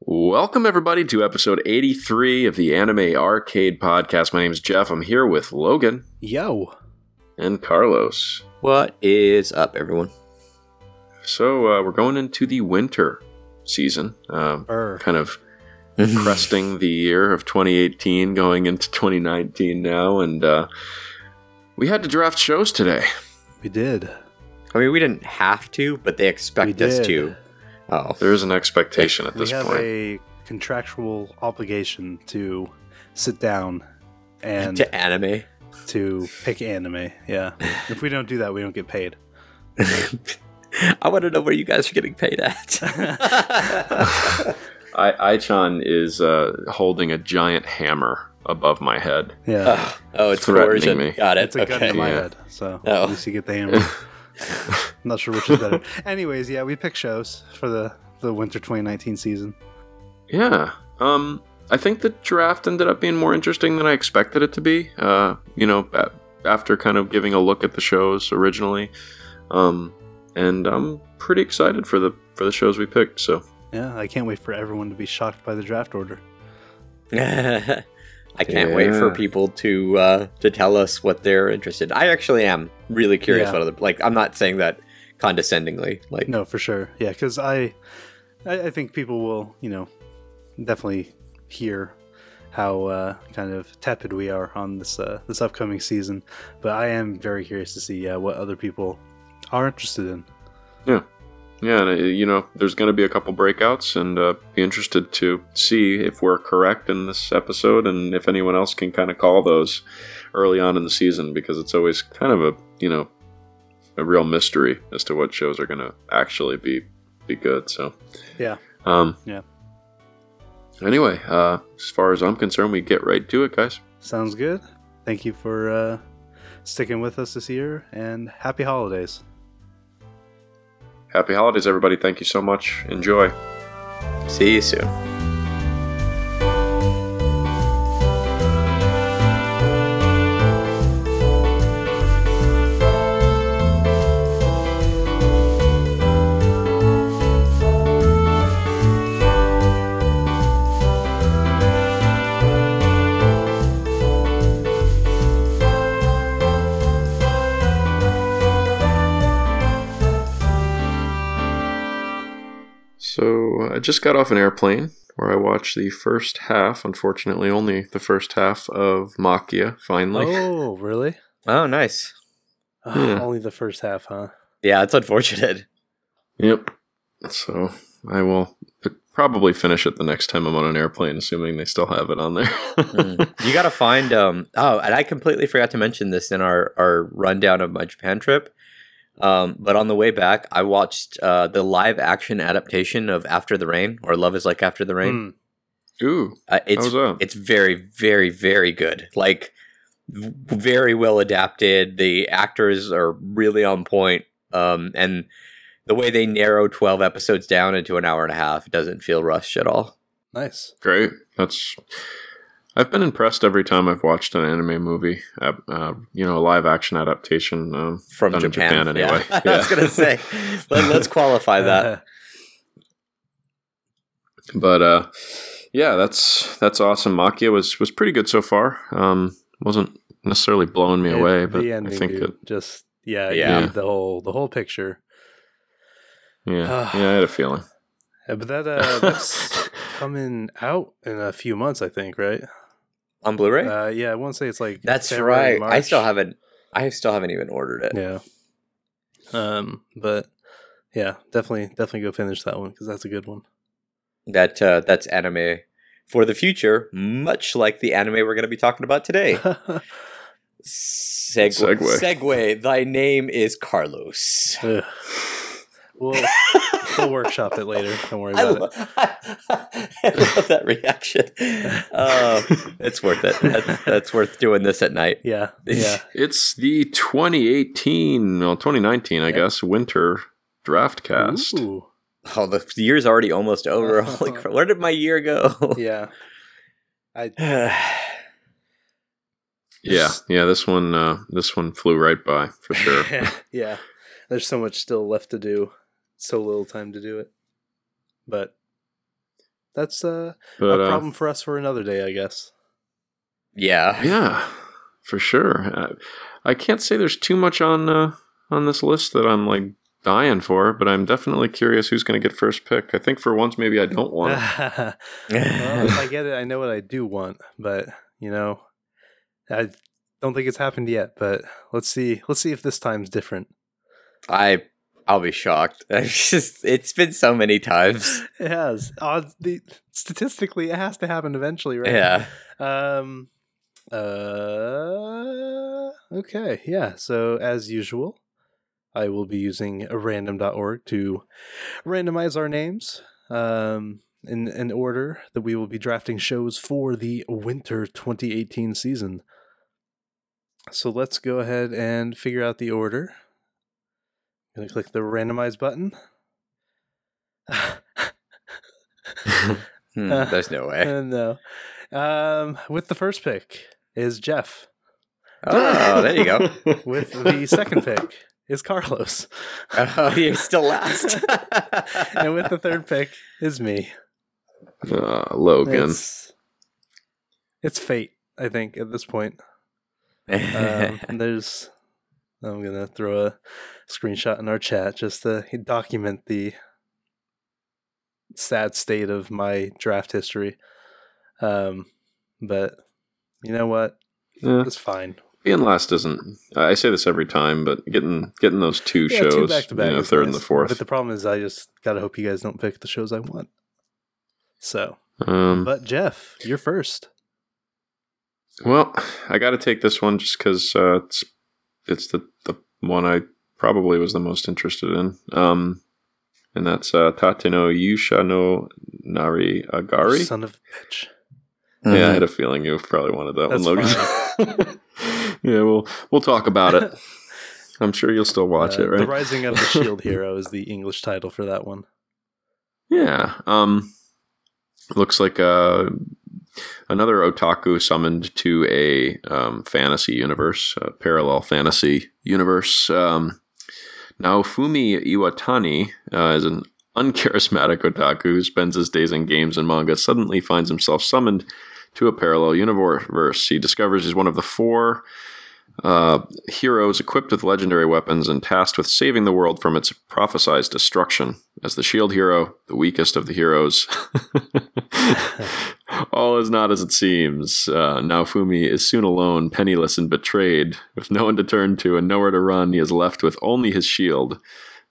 Welcome, everybody, to episode 83 of the Anime Arcade Podcast. My name is Jeff. I'm here with Logan Yo. and Carlos. What is up, everyone? So, uh, we're going into the winter season, uh, Er. kind of cresting the year of 2018, going into 2019 now, and uh, we had to draft shows today. We did. I mean, we didn't have to, but they expect We us did. to. Oh, There is an expectation at this We this have point. a contractual obligation to sit down and to anime. to pick anime. Yeah. if we don't do that, we don't get paid. I want to know where you guys are getting paid at. I- Aichan is uh, holding a giant hammer above my head. Yeah. oh, it's Threatening coercion. me. Got it. it's a gun okay. to my Yeah. head. So Oh. at least you get the hammer. I'm not sure which is better. Anyways, yeah, we pick shows for the, the winter 2019 season. Yeah. Um, I think the draft ended up being more interesting than I expected it to be. Uh, you know, a- after kind of giving a look at the shows originally, um, and I'm pretty excited for the for the shows we picked. So Yeah, I can't wait for everyone to be shocked by the draft order. I can't wait for people to uh, to tell us what they're interested. I actually am really curious Yeah. what other like. I'm not saying that condescendingly. Like, No, for sure. Yeah, because I, I, I think people will, you know, definitely hear how uh, kind of tepid we are on this uh, this upcoming season. But I am very curious to see uh, what other people are interested in. yeah, and, uh, you know, there's going to be a couple breakouts, and uh, be interested to see if we're correct in this episode, and if anyone else can kind of call those early on in the season, because it's always kind of a you know a real mystery as to what shows are going to actually be be good. So. Yeah. Um, Yeah. Anyway, uh, as far as I'm concerned, we get right to it, guys. Sounds good. Thank you for uh, sticking with us this year, and happy holidays. Happy holidays, everybody. Thank you so much. Enjoy. see you soon. Just got off an airplane where I watched the first half. Unfortunately, only the first half of Maquia. Finally, Oh, really? Oh, nice. Ah, Yeah. Only the first half, huh? Yeah, it's unfortunate. yep. So I will probably finish it the next time I'm on an airplane, assuming they still have it on there. Mm. You got to find. Um, oh, and I completely forgot to mention this in our our rundown of my Japan trip. Um, but on the way back, I watched uh, the live action adaptation of After the Rain or Love Is Like After the Rain. Mm. Ooh, Uh, it's how's that? it's very very very good. Like very well adapted. The actors are really on point. Um, and the way they narrow twelve episodes down into an hour and a half, doesn't feel rushed at all. Nice. Great. That's. I've been impressed every time I've watched an anime movie. Uh, uh, you know, a live action adaptation uh, From done in Japan, Japan anyway. Yeah. I was gonna say, let, us qualify that. but uh yeah that's that's awesome maquia was was pretty good so far um wasn't necessarily blowing me It- away but the i think dude, it just yeah, Yeah. yeah, the whole the whole picture. yeah yeah i had a feeling Yeah, but that uh, that's coming out in a few months, I think, right? On Blu-ray. Uh, yeah, I won't say it's like That's February, right. I still haven't. I still haven't even ordered it. Yeah. Um, but yeah, definitely, definitely go finish that one because that's a good one. That uh, that's anime for the future, much like the anime we're going to be talking about today. Segway. Segue. Segway. Thy name is Carlos. Ugh. we'll we'll workshop it later. Don't worry I, about lo- it. I love that reaction. Uh, it's worth it. That's, that's worth doing this at night. Yeah, yeah. it's the 2018 well 2019 i Yep. guess winter draft cast Ooh, Oh, the year's already almost over. Holy crap! Where did my year go? yeah. I yeah yeah this one uh this one flew right by for sure yeah. There's so much still left to do. So little time to do it. But that's uh, But a uh, problem for us for another day, I guess. Yeah. yeah, for sure. Uh, I can't say there's too much on uh, on this list that I'm like dying for, but I'm definitely curious who's going to get first pick. I think for once maybe I don't want. well, if I get it, I know what I do want, but you know, I don't think it's happened yet. But let's see. Let's see if this time's different. I I'll be shocked. It's just it's been so many times. It has. Odds. The statistically, it has to happen eventually, right? Yeah. Um. Uh. Okay. Yeah. So as usual, I will be using random.org to randomize our names. Um. In an order that we will be drafting shows for the winter 2018 season. So let's go ahead and figure out the order. Gonna click the randomize button. Hmm, there's no way. Uh, no. Um, with the first pick is Jeff. Oh, there you go. With the second pick is Carlos. Oh, you're still last. and with the third pick is me. Uh, Logan. It's, it's fate, I think, at this point. Um, and there's. I'm going to throw a screenshot in our chat just to document the sad state of my draft history. Um, but you know what? Yeah, It's fine. being last isn't. I say this every time, but getting getting those two Yeah, shows, two back to back. you know, third and nice. the fourth. But the problem is, I just gotta hope you guys don't pick the shows I want. So, um, but Jeff, you're first. Well, I got to take this one just because uh, it's it's the the one I probably was the most interested in. Um, and that's uh, Tateno Yusha no Nari Agari. Son of a bitch. Yeah, I had a feeling you probably wanted that That's one, Logan. yeah, we'll we'll talk about it. I'm sure you'll still watch Uh, it, right? The Rising of the Shield Hero is the English title for that one. Yeah. Um looks like uh another otaku summoned to a um, fantasy universe, a parallel fantasy universe. Um Fumi Iwatani uh, is an uncharismatic otaku who spends his days in games and manga suddenly finds himself summoned to a parallel universe. He discovers he's one of the four uh, heroes equipped with legendary weapons and tasked with saving the world from its prophesized destruction. As the shield hero, the weakest of the heroes, all is not as it seems. Uh, Naofumi is soon alone, penniless, and betrayed. With no one to turn to and nowhere to run, he is left with only his shield.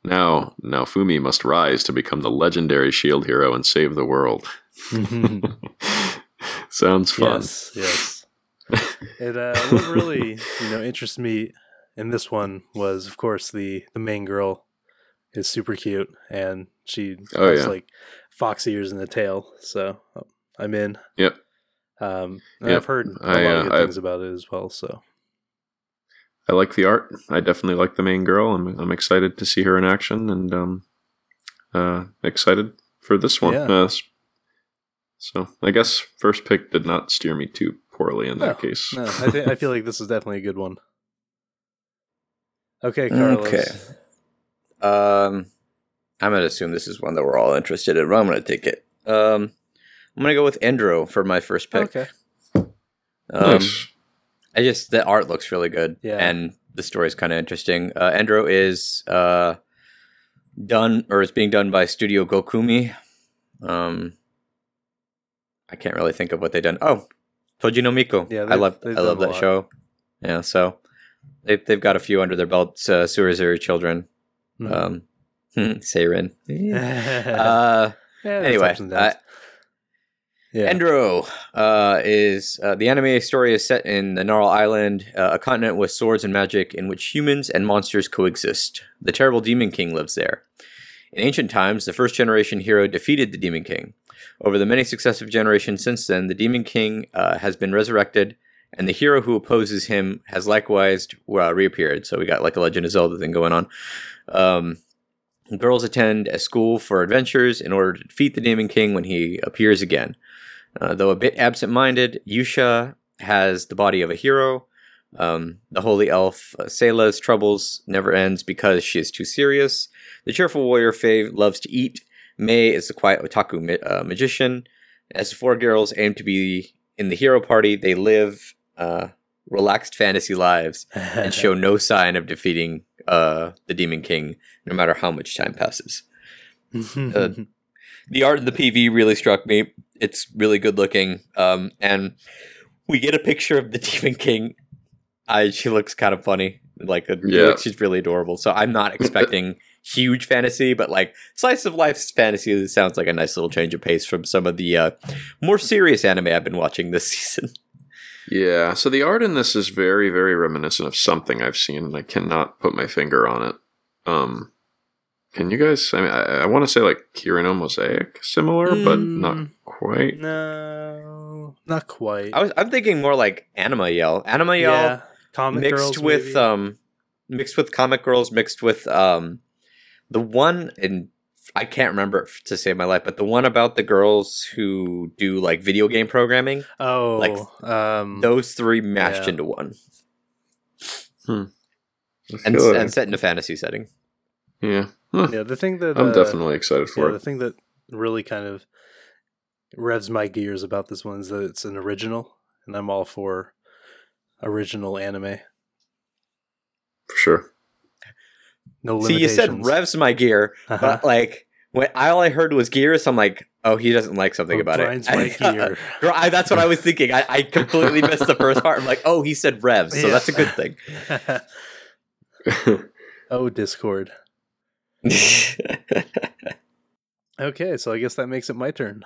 Now, Naofumi must rise to become the legendary shield hero and save the world. Sounds fun. Yes, yes. It uh, what really you know interests me in this one was, of course, the the main girl is super cute and she Oh, has yeah. like fox ears and a tail. So oh, I'm in. Yep. Um, Yep. I've heard a I, lot uh, of good I- things about it as well. So I like the art. I definitely like the main girl. I'm I'm excited to see her in action and um uh excited for this one. Yeah. Uh, so I guess first pick did not steer me too poorly in that No, case. no, I think I feel like this is definitely a good one. Okay, Carlos. Okay. Um, I'm gonna assume this is one that we're all interested in. But I'm gonna take it. Um, I'm gonna go with Endro for my first pick. Okay. Um, Nice. I just the art looks really good, Yeah. and the story is kind of interesting. Uh, Endro is uh, done or is being done by Studio Gokumi. Um, I can't really think of what they've done. Oh, Toji no Miko. Yeah, I love I love that show. Yeah, so they've they've got a few under their belts. Uh, Children, Mhm. um, Seirin. uh, Yeah, anyway, uh, yeah. Endro uh, is uh, the anime story is set in the Gnarl Island, uh, a continent with swords and magic in which humans and monsters coexist. The terrible Demon King lives there. In ancient times, the first generation hero defeated the Demon King. Over the many successive generations since then, the Demon King uh, has been resurrected, and the hero who opposes him has likewise uh, reappeared. So we got like a Legend of Zelda thing going on. Um, girls attend a school for adventures in order to defeat the Demon King when he appears again. Uh, though a bit absent minded, Yusha has the body of a hero. Um, the holy elf uh, troubles never ends because she is too serious. The cheerful warrior Faye loves to eat. May is the quiet otaku ma- uh, magician. as the four girls aim to be in the hero party, they live uh, relaxed fantasy lives and show no sign of defeating uh, the Demon King, no matter how much time passes. Uh, the art of the PV really struck me. It's really good looking, um, and we get a picture of the Demon King. I she looks kind of funny, like a, Yeah. she's really adorable. So I'm not expecting huge fantasy, but like slice of life fantasy sounds like a nice little change of pace from some of the uh, more serious anime I've been watching this season. Yeah, so the art in this is very, very reminiscent of something I've seen, and I cannot put my finger on it. Um, can you guys? I mean, I, I want to say like Kiniro Mosaic, similar, but not Mm. quite. no, not quite. I was I'm thinking more like Anima Yell, Anima Yell yeah, comic mixed girls with maybe? um mixed with comic girls mixed with um the one and I can't remember to save my life, but the one about the girls who do like video game programming, oh, like, um, those three mashed Yeah. into one I and, like- and set in a fantasy setting. yeah, Huh. yeah, the thing that I'm uh, definitely excited yeah, for the thing that really kind of revs my gears about this one is that it's an original, and I'm all for original anime. For sure. No See, you said revs my gear, Uh-huh. but like when all I heard was gears, I'm like, oh, he doesn't like something Oh, about grinds it. I, that's what I was thinking. I, I completely missed the first part. I'm like, oh, he said revs, so Yeah. that's a good thing. oh, Discord. Okay, so I guess that makes it my turn.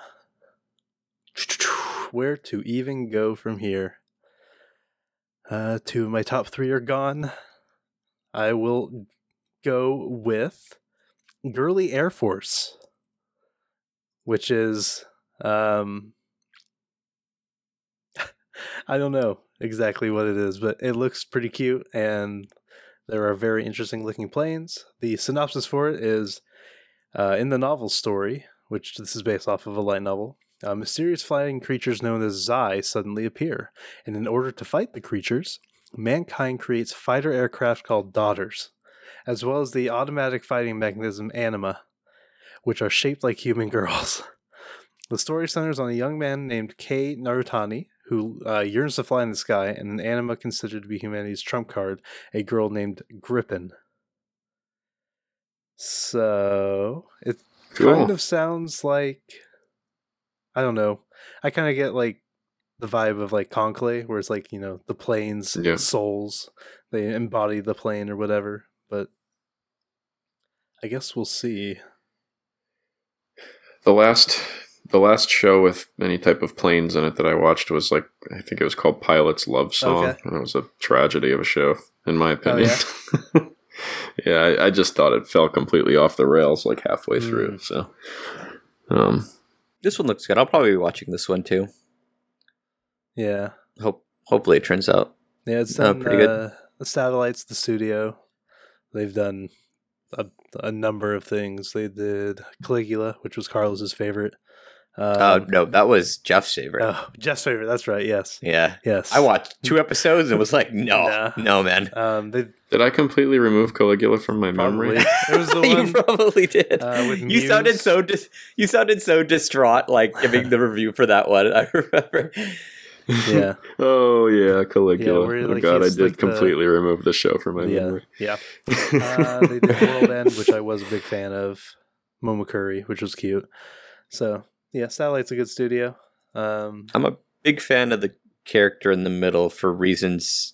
Where to even go from here? Uh, two of my top three are gone. I will go with Girly Air Force, which is um, I don't know exactly what it is, but it looks pretty cute and there are very interesting looking planes. The synopsis for it is uh, in the novel story, which this is based off of a light novel, uh, mysterious flying creatures known as Zai suddenly appear, and in order to fight the creatures, mankind creates fighter aircraft called Daughters, as well as the automatic fighting mechanism Anima, which are shaped like human girls. The story centers on a young man named Kei Narutani, who uh, yearns to fly in the sky, and an anima considered to be humanity's trump card, a girl named Gripen. So it Cool. kind of sounds like I don't know. I kind of get like the vibe of like Conclave, where it's like you know the plane's Yeah. souls, they embody the plane or whatever. But I guess we'll see. The last the last show with any type of planes in it that I watched was like I think it was called Pilot's Love Song, Okay. and it was a tragedy of a show, in my opinion. yeah, I, I just thought it fell completely off the rails like halfway through. Mm. So, um, this one looks good. I'll probably be watching this one too. Yeah, Hope hopefully it turns out. yeah, it's Oh, done. pretty good. Uh, the satellites, the studio. They've done a, a number of things. They did Caligula, which was Carlos's favorite. Oh Um, no, that was Jeff's favorite. oh, Jeff's favorite. That's right. Yes, yeah, yes. I watched two episodes and was like, no, Nah. no, man. Um, they did I completely remove Caligula from my probably memory? it was the you probably did. uh, with you sounded so dis- you sounded so distraught, like giving the review for that one. I remember. Yeah, oh yeah, Caligula. Yeah, where, oh god, I did like, the- completely remove the show from my yeah, memory. yeah. Uh, they did World End, which I was a big fan of. Momokuri, which was cute. So yeah, Satelight's a good studio. Um, I'm a big fan of the character in the middle for reasons.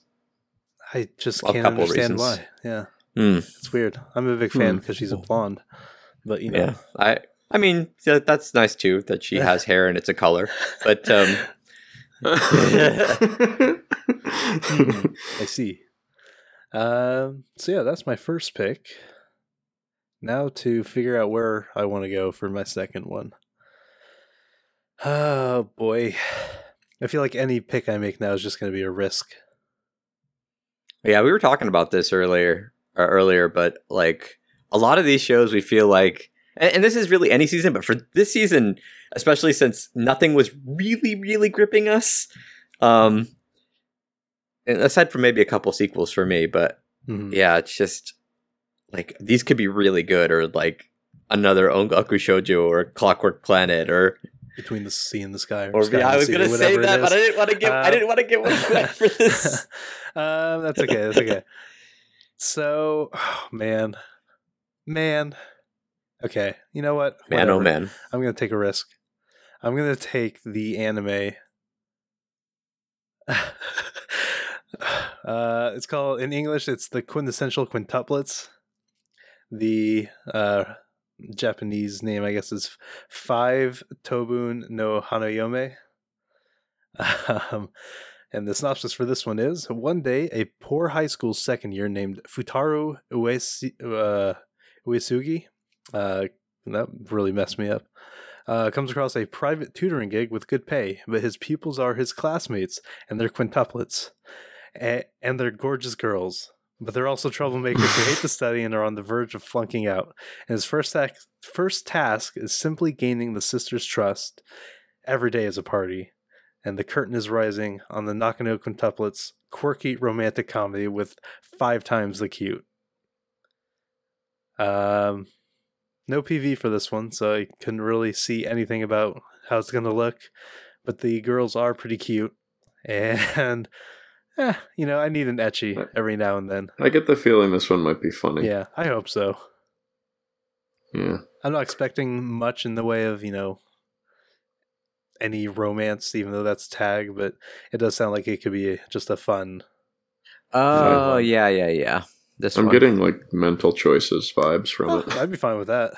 I just Well, a can't couple understand reasons. why. Yeah, Hmm, it's weird. I'm a big fan Hmm. because she's a blonde, but you know, yeah, I. I mean, that's nice too that she has hair and it's a color. But um, I see. Um, so yeah, that's my first pick. Now to figure out where I want to go for my second one. Oh boy, I feel like any pick I make now is just going to be a risk. Yeah, we were talking about this earlier, uh, earlier, but like a lot of these shows, we feel like, and, and this is really any season, but for this season, especially since nothing was really, really gripping us, um, aside from maybe a couple sequels for me, but Mhm. yeah, it's just like these could be really good, or like another Ongaku Shoujo or Clockwork Planet, or between the sea and the sky. Or sky yeah, I was gonna say that, but I didn't want to give. I Uh, didn't want to give one credit for this. um, that's okay. That's okay. So, oh, man, man. Okay, you know what? Man, oh man. I'm gonna take a risk. I'm gonna take the anime. uh, it's called in English. It's the quintessential quintuplets. The uh, Japanese name, I guess, is Five Tobun no Hanayome. Um, and the synopsis for this one is: One day, a poor high school second year named Futaru uh, Uesugi, uh, that really messed me up. Uh, comes across a private tutoring gig with good pay, but his pupils are his classmates, and they're quintuplets, and, and they're gorgeous girls. But they're also troublemakers who hate to study and are on the verge of flunking out. And his first task, first task is simply gaining the sisters' trust. Every day is a party, and the curtain is rising on the Nakano quintuplets' quirky romantic comedy with five times the cute. Um, no PV for this one, so I couldn't really see anything about how it's gonna look. But the girls are pretty cute, and eh, you know, I need an ecchi every now and then. I get the feeling this one might be funny. Yeah, I hope so. Yeah. I'm not expecting much in the way of you know any romance, even though that's tag, but it does sound like it could be just a fun. Oh one. yeah, yeah, yeah. This I'm one. getting like mental choices vibes from Oh, it. I'd be fine with that.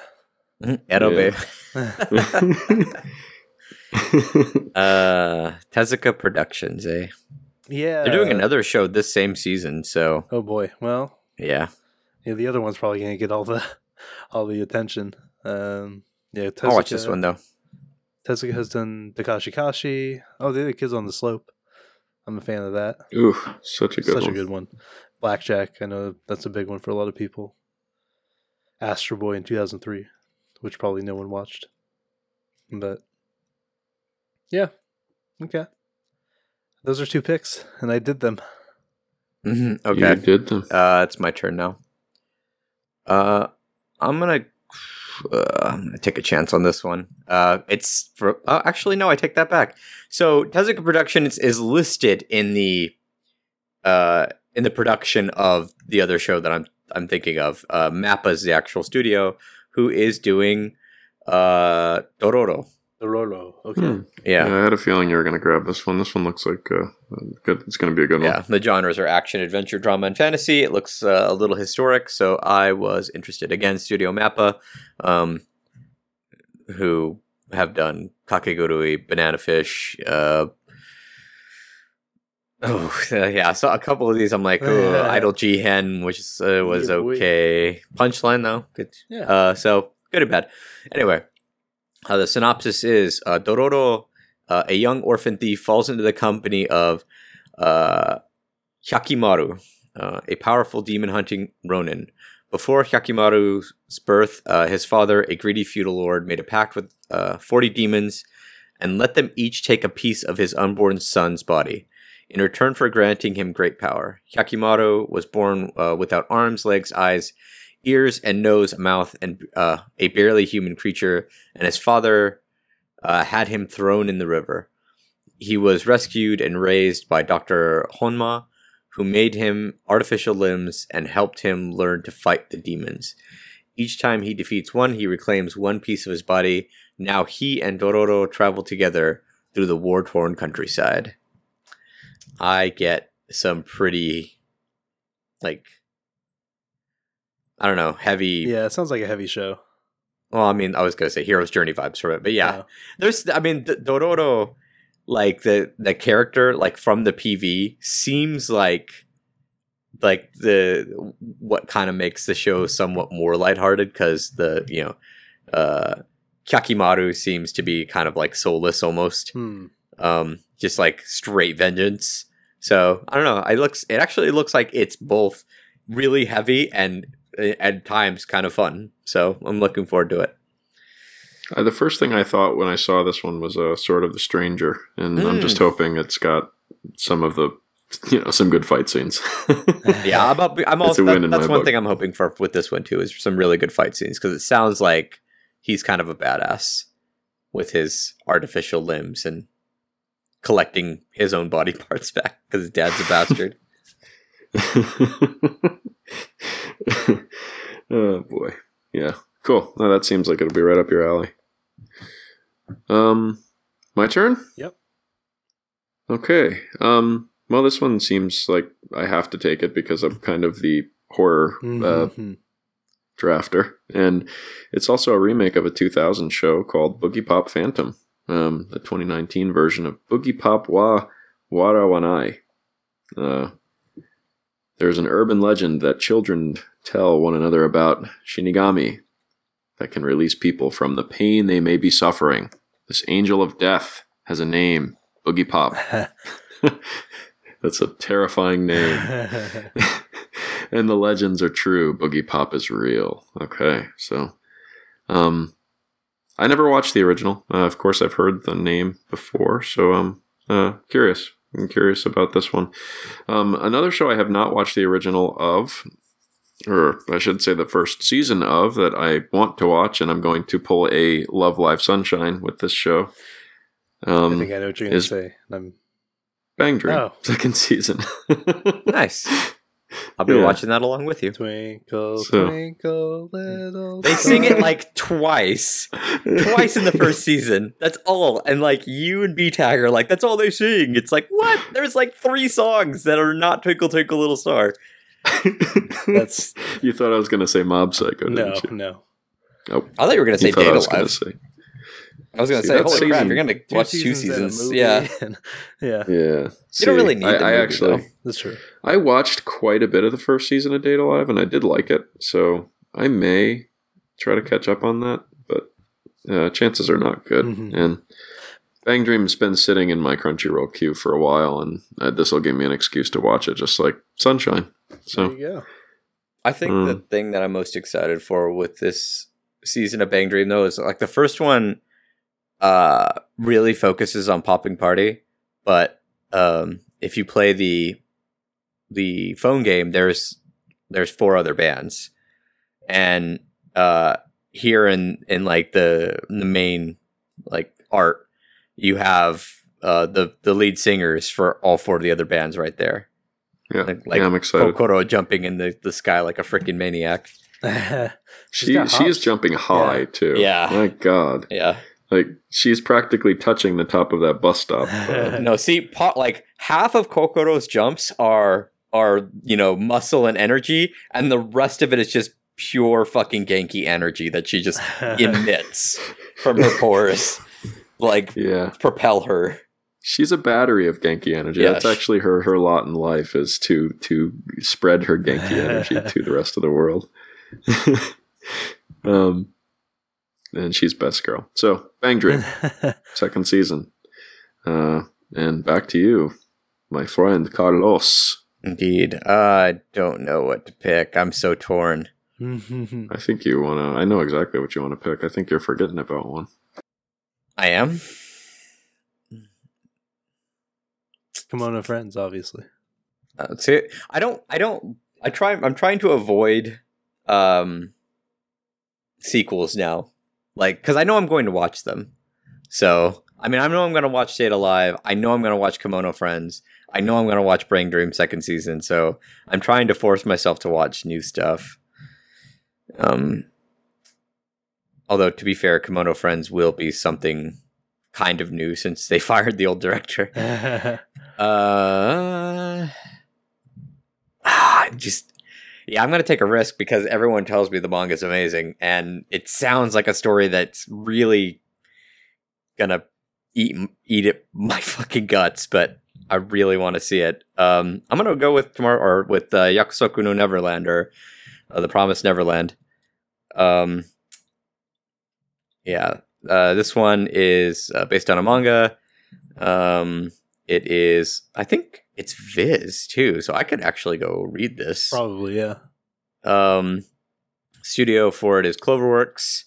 Mhm, Erobe. uh, Tezuka Productions. Eh? yeah, They're doing another show this same season, so Oh boy, well, yeah. yeah, the other one's probably gonna get all the all the attention. Um, yeah, I'll watch this one though. Tezuka has done Takashi Kashi. Oh, the other kids on the slope. I'm a fan of that. Ooh, such a good Such one. a good one. Blackjack. I know that's a big one for a lot of people. Astro Boy in 2003, which probably no one watched. But yeah, okay. Those are two picks, and I did them. Mhm, You Okay. did them. Uh, it's my turn now. Uh, I'm gonna, uh, I'm gonna take a chance on this one. Uh, it's for. Oh, actually, no, I take that back. So Tezuka Productions is listed in the, uh, in the production of the other show that I'm I'm thinking of. Uh, Mappa's the actual studio who is doing, uh, Dororo. The Rolo. Okay. Hmm. Yeah. Yeah, I had a feeling you were going to grab this one. This one looks like uh, good. It's going to be a good Yeah, one. Yeah. The genres are action, adventure, drama, and fantasy. It looks uh, a little historic, so I was interested. Again, Studio Mappa, um, who have done Kakegurui, Banana Fish. Uh, oh, yeah, I saw a couple of these. I'm like, oh, Idol Jihen, which uh, was Yeah, okay. Punchline, though. Good. Yeah. Uh, so, good and bad. Anyway, uh, the synopsis is uh, Dororo, uh, a young orphan thief, falls into the company of uh, Hyakkimaru, uh, a powerful demon hunting Ronin. Before Hyakkimaru's birth, uh, his father, a greedy feudal lord, made a pact with uh, 40 demons and let them each take a piece of his unborn son's body. In return for granting him great power, Hyakkimaru was born uh, without arms, legs, eyes, ears, and nose, mouth, and uh, a barely human creature, and his father uh, had him thrown in the river. He was rescued and raised by Dr. Honma, who made him artificial limbs and helped him learn to fight the demons. Each time he defeats one, he reclaims one piece of his body. Now he and Dororo travel together through the war torn countryside. I get some pretty, like, I don't know, heavy. Yeah, it sounds like a heavy show. Well, I mean, I was gonna say hero's journey vibes from it, but yeah, there's. I mean, D- Dororo, like the the character, like from the PV, seems like like the what kind of makes the show somewhat more lighthearted because the you know, uh, Hyakkimaru seems to be kind of like soulless almost, Hmm. Um, just like straight vengeance. So I don't know. It looks. It actually looks like it's both really heavy and uh, at times kind of fun. So I'm looking forward to it. Uh, the first thing I thought when I saw this one was uh, Sword of the Stranger, and I'm Mm. just hoping it's got some of the, you know, some good fight scenes. Yeah, I'm, up, I'm also that- that's one book. thing I'm hoping for with this one too is some really good fight scenes because it sounds like he's kind of a badass. with his artificial limbs and collecting his own body parts back because his dad's a bastard. oh boy. Yeah. Cool. No, that seems like it'll be right up your alley. Um my turn? Yep. Okay. Um well this one seems like I have to take it because I'm kind of the horror uh, Mhm. drafter. And it's also a remake of a 2000 show called Boogiepop Phantom, um, the 2019 version of Boogiepop wa Warawanai. Uh, there's an urban legend that children tell one another about Shinigami that can release people from the pain they may be suffering. This angel of death has a name, Boogiepop. That's a terrifying name. and the legends are true. Boogiepop is real. Okay, so, um, I never watched the original. Uh, of course, I've heard the name before, so I'm uh, curious. I'm curious about this one. Um, another show I have not watched the original of, or I should say the first season of, that I want to watch, and I'm going to pull a Love Live Sunshine with this show. I Um, think I know what you're gonna say. I'm Bang Dream, Oh. second season. nice. I'll be Yeah. watching that along with you. twinkle, So- twinkle, little. They sing it like twice. Twice in the first season. That's all. And like you and B Tag are like, that's all they sing. It's like, what? There's like three songs that are not Twinkle Twinkle Little Star. That's you thought I was going to say Mob Psycho, no, didn't you? no. No. I thought you were gonna say You thought I Data was going to Live. say. I was gonna See, say, that's holy crap, you're gonna Two watch two seasons and seasons. movie Yeah. yeah, Yeah. You don't really need I, the I movie, actually, though. that's true. I watched quite a bit of the first season of Date A Live, and I did like it. So I may try to catch up on that, but uh, chances are not good. Mhm. And Bang Dream's been sitting in my Crunchyroll queue for a while, and uh, this will give me an excuse to watch it, just like Sunshine. So there you go. I think Mm. the thing that I'm most excited for with this season of Bang Dream though is like the first one uh really focuses on Poppin'Party, but um if you play the the phone game there's there's four other bands. And uh here in in like the the main like art you have uh the the lead singers for all four of the other bands right there. yeah, Like- like yeah, I'm excited. Kokoro jumping in the, the sky like a freaking maniac. She's She got she is jumping high Yeah. too. Yeah. my God, Yeah. Like she's practically touching the top of that bus stop. Uh, No, see, pot, like half of Kokoro's jumps are are you know muscle and energy, and the rest of it is just pure fucking Genki energy that she just emits from her pores, like yeah, propel her. She's a battery of Genki energy. Yeah, That's sh- actually her her lot in life is to to spread her Genki energy to the rest of the world. um, and she's best girl. So Bang Dream, second season, uh, and back to you, my friend Carlos. Indeed, I don't know what to pick. I'm so torn. I think you wanna. I know exactly what you want to pick. I think you're forgetting about one. I am. Kemono Friends, obviously. Uh, see, I don't. I don't. I try. I'm trying to avoid um sequels now, like because I know I'm going to watch them. So I mean, I know I'm going to watch Date A Live. I know I'm going to watch Kemono Friends. I know I'm going to watch Bang Dream second season. So I'm trying to force myself to watch new stuff. Um. Although to be fair, Kemono Friends will be something kind of new since they fired the old director. Uh, ah, just yeah, I'm gonna take a risk because everyone tells me the manga is amazing, and it sounds like a story that's really gonna eat eat it my fucking guts. But I really want to see it. Um, I'm gonna go with tomorrow or with uh, Yakusoku no Neverland or uh, the Promised Neverland. Um, yeah, uh, this one is uh, based on a manga. Um, it is, I think it's Viz too, so I could actually go read this. Probably, yeah. Um, studio for it is Cloverworks,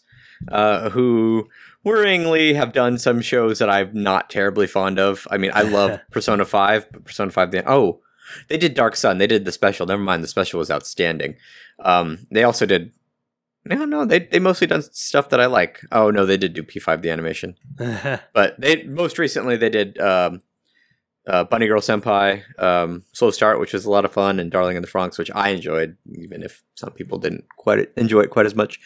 uh, who worryingly have done some shows that I'm not terribly fond of. I mean, I love Persona 5, but Persona 5, the, oh, they did Dark Sun. They did the special. Never mind, the special was outstanding. Um, they also did, no, no, they they mostly done stuff that I like. Oh no, they did do P5 the animation, but they most recently they did um, uh, Bunny Girl Senpai, um, Slow Start, which was a lot of fun, and Darling in the Franxx, which I enjoyed, even if some people didn't quite enjoy it quite as much.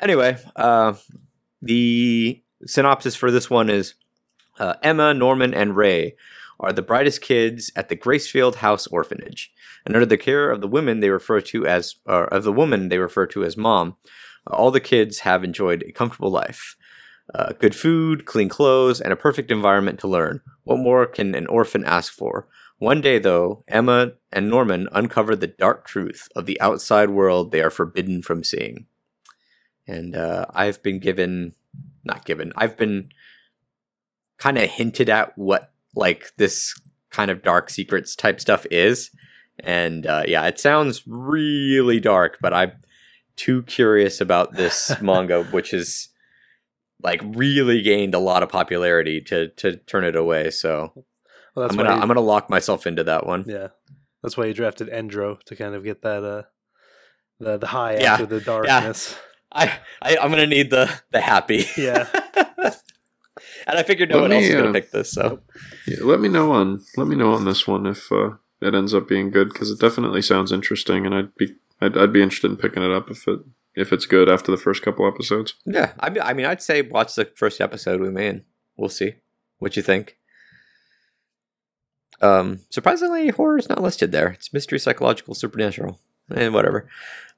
Anyway, uh, the synopsis for this one is uh, Emma, Norman, and Ray are the brightest kids at the Gracefield House Orphanage, and under the care of the women they refer to as, of the woman they refer to as mom, all the kids have enjoyed a comfortable life. Uh, good food, clean clothes, and a perfect environment to learn. What more can an orphan ask for? One day, though, Emma and Norman uncover the dark truth of the outside world they are forbidden from seeing. And uh, I've been given, not given, I've been kind of hinted at what like this kind of dark secrets type stuff is. And uh, yeah, it sounds really dark, but I'm too curious about this manga, which is like really gained a lot of popularity to to turn it away. So well, that's I'm gonna you- I'm gonna lock myself into that one. yeah, that's why you drafted Endro to kind of get that uh the the high Yeah, after the darkness. I, I I'm gonna need the the happy. Yeah. and I figured no Let one else is gonna uh, pick this. So Yeah, let me know on let me know on this one if uh, it ends up being good because it definitely sounds interesting, and I'd be I'd, I'd be interested in picking it up if it if it's good after the first couple episodes. yeah, I mean, I mean, I'd say watch the first episode with me, and we'll see what you think. Um, surprisingly, horror is not listed there. It's mystery, psychological, supernatural, and whatever.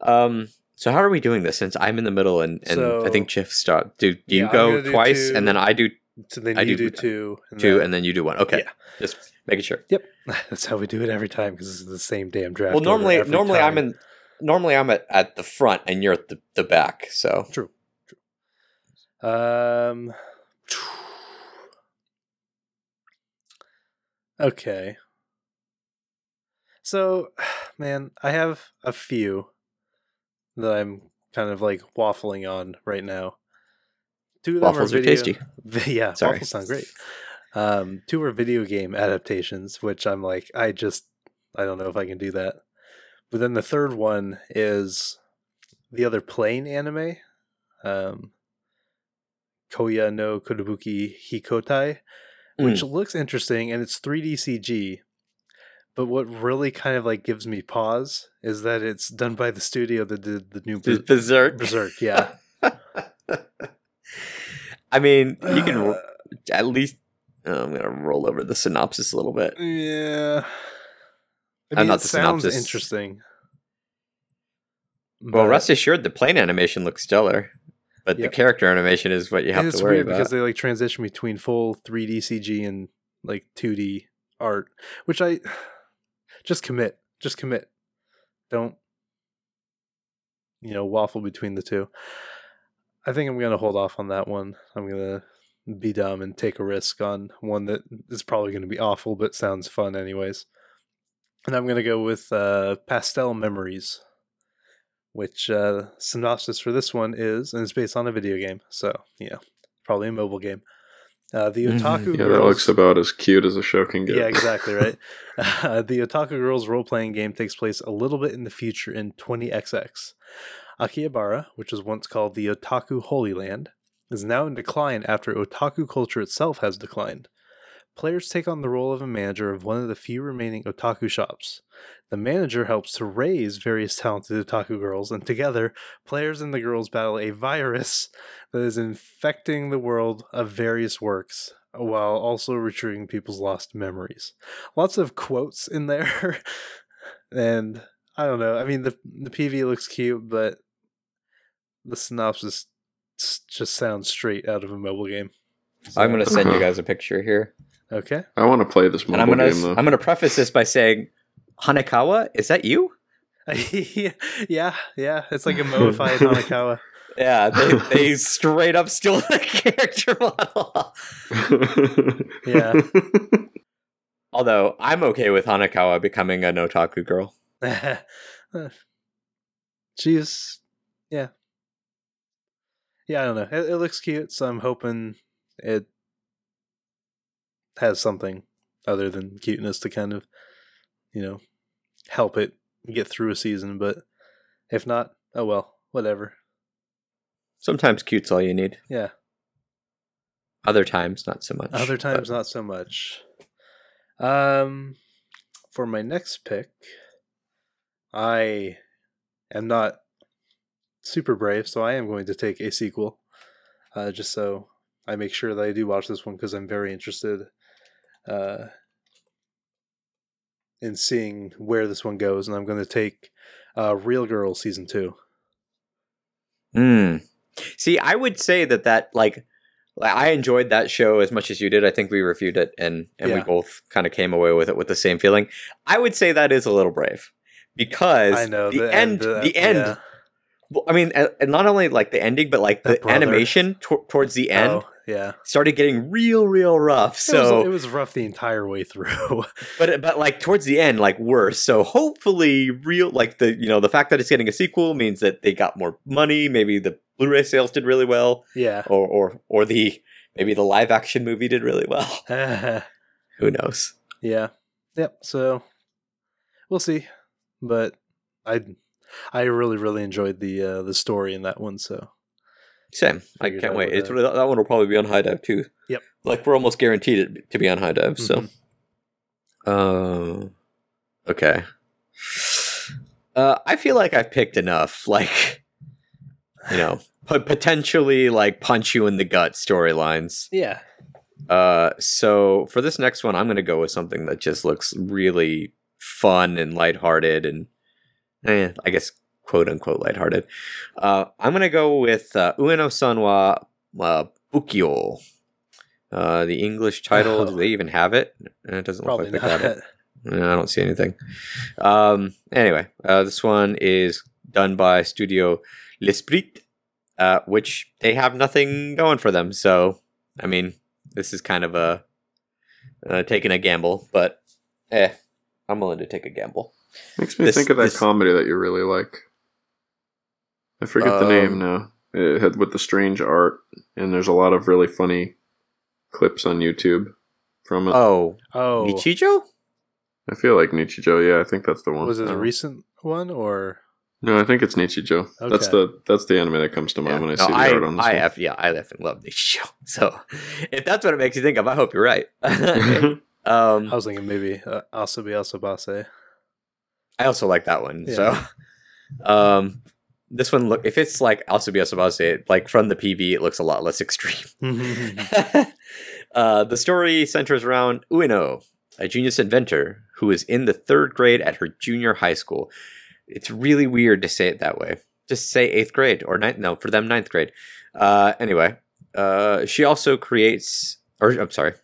Um, so how are we doing this? Since I'm in the middle, and, and I So- think Chiff start. Do, do you Yeah, I'm go do twice, two. and then I do So then I you do do, two, and two, then- and then you do one? Okay, Yeah. just making sure. Yep, that's how we do it every time because it's the same damn draft. Well, order normally, every normally I'm in. Normally, I'm at, at the front, and you're at the, the back. So True. True. Um. Okay. So, man, I have a few that I'm kind of like waffling on right now. Two of them waffles are are tasty. Yeah, Sorry. waffles sound great. Um, two are video game adaptations, which I'm like, I just, I don't know if I can do that. But then the third one is the other plane anime, um, Koya no Kotobuki Hikotai, which Mm. looks interesting and it's 3D CG. But what really kind of like gives me pause is that it's done by the studio that did the new Ber- Berserk. Berserk. Yeah, I mean, you can ro- at least. oh, I'm gonna roll over the synopsis a little bit. Yeah. I mean, not it the sounds synopsis. interesting. Well, But rest assured, the plane animation looks stellar, but the character animation is what you have to worry weird about. because they like transition between full 3D CG and like 2D art, which I just commit, just commit. Don't you know waffle between the two. I think I'm gonna hold off on that one. I'm gonna be dumb and take a risk on one that is probably gonna be awful but sounds fun anyways. And I'm gonna go with uh, Pastel Memories, which uh, synopsis for this one is, and it's based on a video game. So yeah, probably a mobile game. Uh, the Mhm. Otaku Yeah, that looks about as cute as a show can get. yeah, exactly right. Uh, the Otaku Girls role playing game takes place a little bit in the future in 20XX. Akihabara, which was once called the Otaku Holy Land, is now in decline after otaku culture itself has declined. Players take on the role of a manager of one of the few remaining otaku shops. The manager helps to raise various talented otaku girls, and together, players and the girls battle a virus that is infecting the world of various works while also retrieving people's lost memories. Lots of quotes in there. and I don't know. I mean the the PV looks cute, but the synopsis just sounds straight out of a mobile game. I'm gonna send you guys a picture here, Okay. I want to play this and mobile I'm gonna game though. I'm gonna preface this by saying, Hanakawa, is that you? yeah, yeah. It's like a modified Hanakawa. Yeah, they, they straight up stole the character model. Yeah. Although I'm okay with Hanakawa becoming an otaku girl. She's yeah. Yeah, I don't know. It, it looks cute, so I'm hoping it has something other than cuteness to kind of, you know, help it get through a season. But if not, oh well, whatever. Sometimes cute's all you need. Yeah. Other times, not so much. Other but- times, not so much. Um, for my next pick, I am not super brave, so I am going to take a sequel, uh, just so I make sure that I do watch this one because I'm very interested uh, in seeing where this one goes, and I'm going to take uh, Real Girl season two. Hmm. See, I would say that that like I enjoyed that show as much as you did. I think we reviewed it and and we both kind of came away with it with the same feeling. I would say that is a little brave because I know the, end, uh, the end. yeah. well, I mean, and not only like the ending, but like The the, animation to- towards the end Oh, yeah. started getting real, real rough. It was- So, it was rough the entire way through. but but like towards the end, like worse. So hopefully, real like the you know the fact that it's getting a sequel means that they got more money. Maybe the Blu-ray sales did really well, yeah. or or or the maybe the live action movie did really well. Who knows? yeah. Yep. So we'll see. But I I really really enjoyed the uh, the story in that one. So Same. I can't wait. It's uh, that one will probably be on High Dive too. Yep. Like we're almost guaranteed it to be on High Dive. So. Mhm. Uh, okay. Uh, I feel like I've picked enough, like, you know, pot- potentially like punch you in the gut storylines. yeah. Uh, so for this next one, I'm going to go with something that just looks really fun and lighthearted and, eh, I guess, quote unquote lighthearted. Uh, I'm going to go with uh, Ueno Sanwa uh, Bukyo. Uh, the English title, do Oh. they even have it? Eh, It doesn't Probably look like they got it. No, I don't see anything. Um, anyway, uh, this one is done by Studio L'Esprit, uh, which they have nothing going for them. So, I mean, this is kind of a uh, taking a gamble, but eh, I'm willing to take a gamble. Makes me This- think of that this- comedy that you really like. I forget the name Um, now. It had with the strange art, and there's a lot of really funny clips on YouTube from it. Oh, Oh, Nichijou? I feel like Nichijou. Yeah, I think that's the one. was it a recent one or? No, I think it's Nichijou. That's Okay. the that's the anime that comes to mind Yeah. when I No, see the I, art on this I one. have, yeah, I effing love Nichijou. So, if that's what it makes you think of, I hope you're right. um, I was thinking maybe uh, Asobi Asobase. I also like that one. Yeah. So, um, this one look if it's like also be say like from the PV, it looks a lot less extreme. uh, the story centers around Ueno, a genius inventor who is in the third grade at her junior high school. It's really weird to say it that way. Just say eighth grade or ninth. No, for them ninth grade. Uh, anyway, uh, she also creates, or I'm sorry,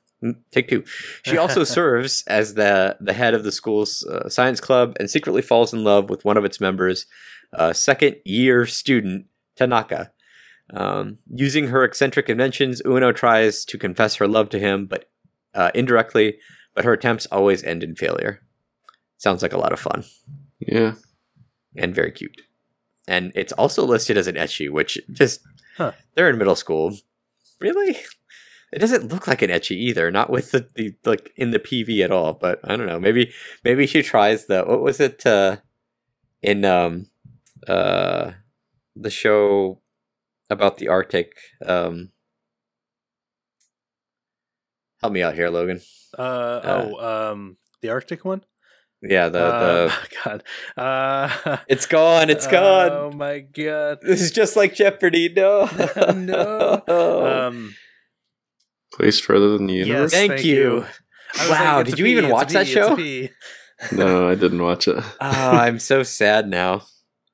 take two. She also serves as the the head of the school's uh, science club and secretly falls in love with one of its members, uh, second year student Tanaka. Um, using her eccentric inventions, Uno tries to confess her love to him, but uh, indirectly. But her attempts always end in failure. Sounds like a lot of fun yeah, and very cute. And it's also listed as an ecchi, which just Huh. they're in middle school. Really? It doesn't look like an ecchi either, not with the, the like in the PV at all. But I don't know. Maybe maybe she tries the what was it uh in um uh the show about the Arctic. Um help me out here, Logan. Uh, oh, um, the Arctic one. Yeah, the uh, the God. Uh, it's gone, it's gone. Oh my God. This is just like Jeopardy. No, No. Oh. Um, place further than the Yes. universe. Thank, thank you. you. Wow, it's did a you even P, it's watch that P, it's show? P. No, I didn't watch it. oh, I'm so sad now.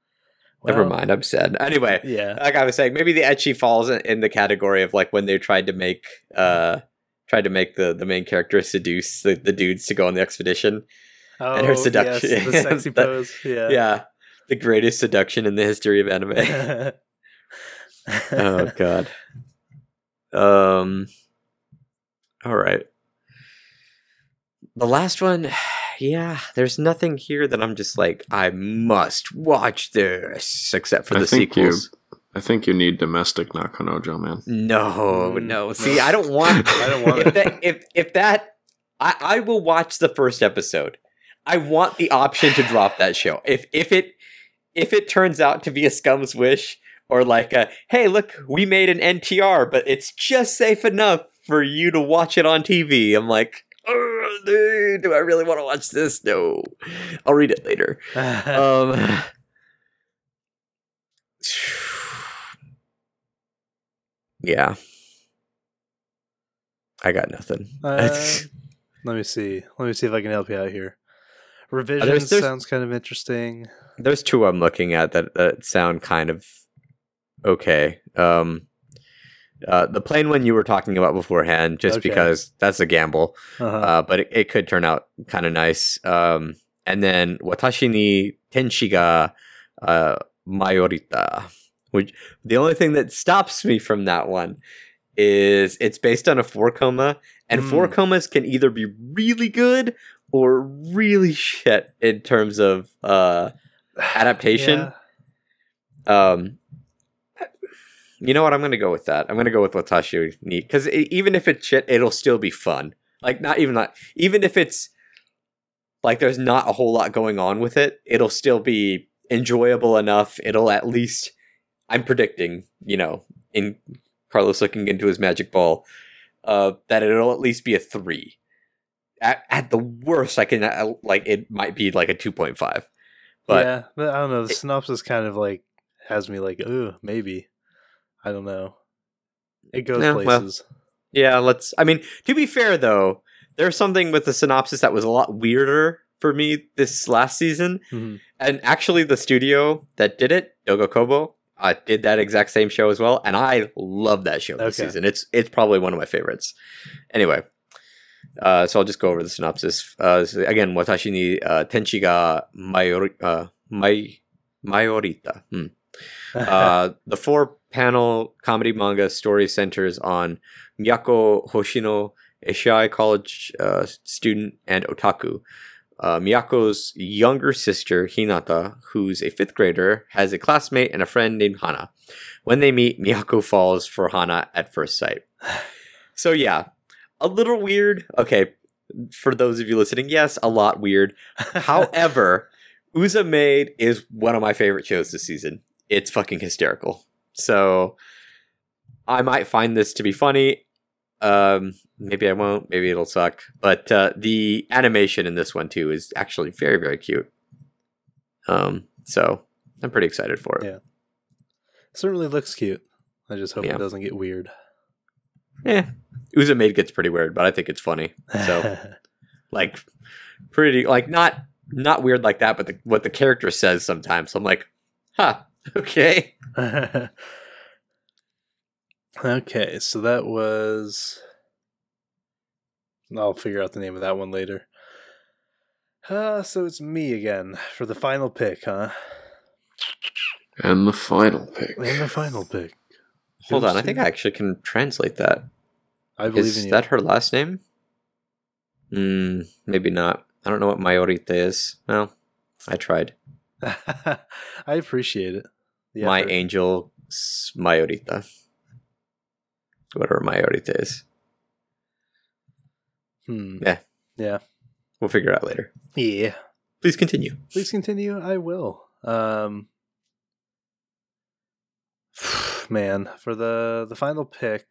Never mind, I'm sad. Anyway, Yeah. like I was saying, maybe the ecchi falls in, in the category of like when they tried to make uh tried to make the the main character seduce the, the dudes to go on the expedition. Oh, and her seduction. Yes, the sexy That- pose. Yeah. Yeah. The greatest seduction in the history of anime. oh god. Um all right. The last one, yeah, there's nothing here that I'm just like I must watch this except for the think sequels. I think you need domestic na Kanojo, man. No, Mm, no. no. See, I don't want I don't want if it. that if if that I, I will watch the first episode. I want the option to drop that show. If if it if it turns out to be a scum's wish or like, a, hey, look, we made an NTR, but it's just safe enough for you to watch it on TV. I'm like, "Ugh, dude, do I really want to watch this? No, I'll read it later. Um, yeah, I got nothing. Uh, let me see. Let me see if I can help you out here. Revision there's- sounds kind of interesting. There's two I'm looking at that, that sound kind of okay. Um, uh, the plane one you were talking about beforehand, just Okay. because that's a gamble, Uh-huh. uh, but it, it could turn out kind of nice. Um, and then Watashi ni Tenshi ga uh, Mayorita, which the only thing that stops me from that one is it's based on a four koma, and four Hmm. komas can either be really good or really shit in terms of uh, adaptation. Yeah. Um, you know what? I'm gonna go with that. I'm gonna go with Watashi ni because even if it's shit, it'll still be fun. Like not even like even if it's like there's not a whole lot going on with it, it'll still be enjoyable enough. It'll at least I'm predicting, you know, in Carlos looking into his magic ball, uh, that it'll at least be a three. At, at the worst, I can uh, like it might be like a two point five. But yeah, but I don't know. The synopsis kind of like has me like, ooh, maybe. I don't know. It goes Yeah, well, places. Yeah, let's. I mean, to be fair though, there's something with the synopsis that was a lot weirder for me this last season. Mhm. And actually, the studio that did it, Doga Kobo, uh, did that exact same show as well, and I love that show this Okay. season. It's it's probably one of my favorites. Anyway, uh, so I'll just go over the synopsis uh, so again. Watashi ni uh, tenchi ga mayori, uh, mayorita. Hmm. Uh, the four panel comedy manga story centers on Miyako Hoshino, a shy college uh, student and otaku. Uh, Miyako's younger sister, Hinata, who's a fifth grader, has a classmate and a friend named Hana. When they meet, Miyako falls for Hana at first sight. So, yeah, a little weird. Okay, for those of you listening, yes, a lot weird. However, Uza Maid is one of my favorite shows this season. It's fucking hysterical. So I might find this to be funny. Um, maybe I won't. Maybe it'll suck. But uh, the animation in this one too is actually very, very cute. Um, so I'm pretty excited for it. Yeah. certainly looks cute. I just hope Yeah. it doesn't get weird. Yeah, Uza Maid gets pretty weird, but I think it's funny. So like, pretty like not not weird like that, but the, what the character says sometimes. I'm like, huh, okay. okay, so that was. I'll figure out the name of that one later. Uh, so it's me again for the final pick, huh? And the final pick. And the final pick. Hold on, I think I actually can translate that. I believe Is in you. that her last name? Hmm, maybe not. I don't know what Mayorita is. Well, I tried. I appreciate it. The My effort. angel Mayorita. Whatever Mayorita is. Hmm. Yeah. Yeah. We'll figure it out later. Yeah. Please continue. Please continue. I will. Um, man, for the the final pick,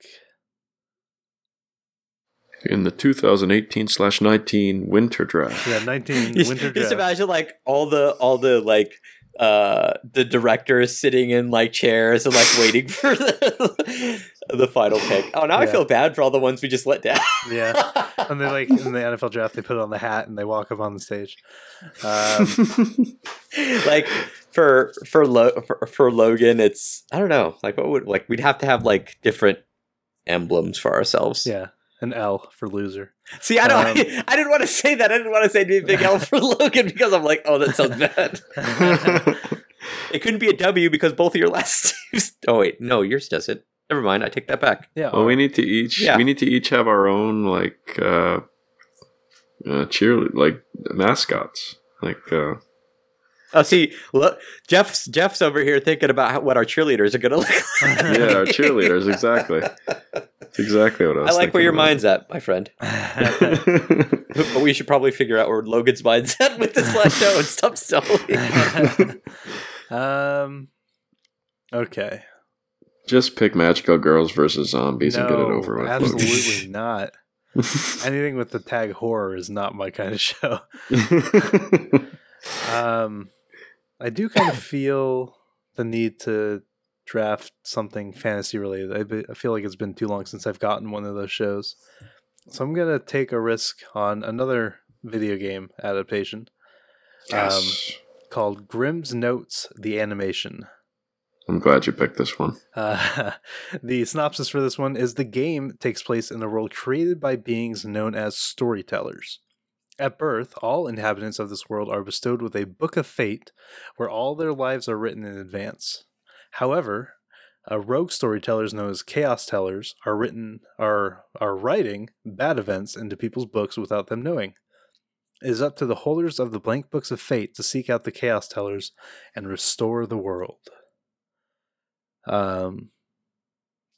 In the 2018 slash 19 winter draft. yeah, nineteen Just, winter just imagine like all the all the like uh the directors sitting in like chairs and like waiting for the the final pick. Oh, now I feel bad for all the ones we just let down. Yeah. and they like in the NFL draft, they put it on the hat and they walk up on the stage. Um, like for for, Lo- for for Logan, it's I don't know. Like what would like we'd have to have like different emblems for ourselves. yeah, an L for loser. See, I don't. Um, I didn't want to say that. I didn't want to say be big L for Logan because I'm like, oh, that sounds bad. it couldn't be a W because both of your last names. Oh wait, no, yours doesn't. Never mind. I take that back. Yeah. well, we need to each Yeah. we need to each have our own like uh, uh cheer like mascots. Like uh Oh, see, look, Jeff's Jeff's over here thinking about how, what our cheerleaders are going to look like. yeah, our cheerleaders exactly. That's exactly what I was. I was like where your thinking mind's at, my friend. But we should probably figure out where Logan's mind's at with this last show and stop stalling. um. Okay, Just pick magical girls versus zombies and get it over with. Absolutely not. Anything with the tag horror is not my kind of show. Um, I do kind of feel the need to draft something fantasy related. I, be, I feel like it's been too long since I've gotten one of those shows. So I'm going to take a risk on another video game adaptation yes. called Grimm's Notes The Animation. I'm glad you picked this one. Uh, the synopsis for this one is the game takes place in a world created by beings known as storytellers. At birth, all inhabitants of this world are bestowed with a book of fate where all their lives are written in advance. However, uh, rogue storytellers known as chaos tellers are written are are writing bad events into people's books without them knowing. It is up to the holders of the blank books of fate to seek out the chaos tellers and restore the world. Um,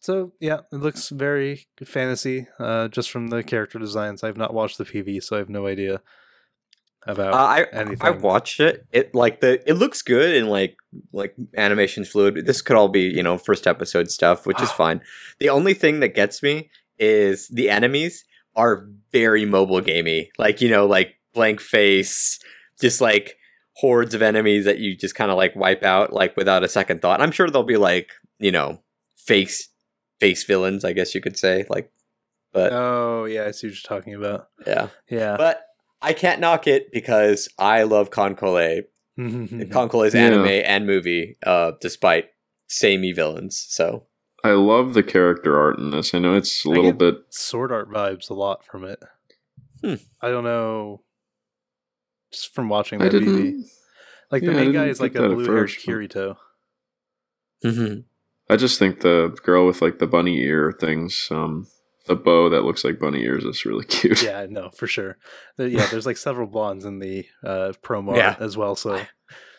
so yeah, it looks very fantasy. Uh, just from the character designs, I've not watched the PV, so I have no idea about Uh, I anything. I watched it. It like the it looks good and like like animation's fluid. This could all be you know first episode stuff, which is Ah. fine. The only thing that gets me is the enemies are very mobile gamey. Like you know like blank face, just like hordes of enemies that you just kind of like wipe out like without a second thought. I'm sure there'll be like you know face face villains, I guess you could say. Like, but Oh yeah, I see what you're talking about. yeah, Yeah, but. I can't knock it because I love KanColle Mm-hmm. KanColle's Yeah. anime and movie, uh, despite samey villains. So I love the character art in this. I know it's a I little get- bit. sword art vibes a lot from it. Hmm. I don't know, just from watching I the PV. didn't. Like the yeah, I main guy is like a blue haired first, but- Kirito. I just think the girl with like the bunny ear things, um, the bow that looks like bunny ears is really cute. Yeah, no, for sure. There- yeah, there's like several blondes in the uh, promo Yeah. as well. So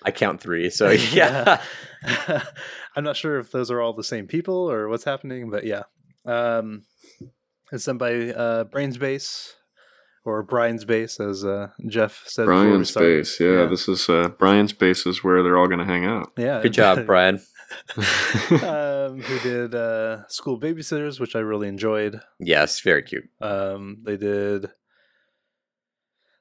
I count three. So yeah, I'm not sure if those are all the same people or what's happening, but yeah. Um, it's done by uh, Brains Base or Brian's Base, as uh, Jeff said. Brian's started. Space, yeah, Yeah. This is uh, Brian's Base is where they're all going to hang out. Yeah, good job, Brian. um, who did uh, School Babysitters, which I really enjoyed. Yes, very cute. Um, they did.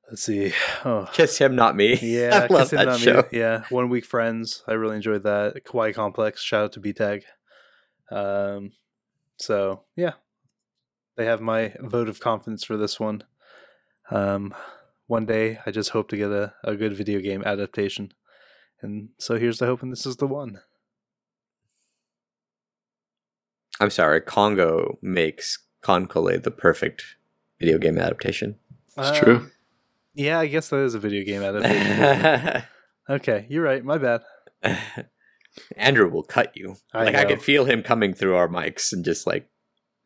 Let's see. Oh, Kiss him, not me. yeah, I love Kiss Him, that Not Me. show. Yeah, One Week Friends. I really enjoyed that. Kawaii Complex. Shout out to B Tag. Um, so yeah, they have my vote of confidence for this one. Um, one day, I just hope to get a, a good video game adaptation, and so here's the hope, and this is the one. I'm sorry. Congo makes KanColle the perfect video game adaptation. It's Um, true. Yeah, I guess that is a video game adaptation. okay, you're right. My bad. Andrew will cut you. I like I know. could feel him coming through our mics and just like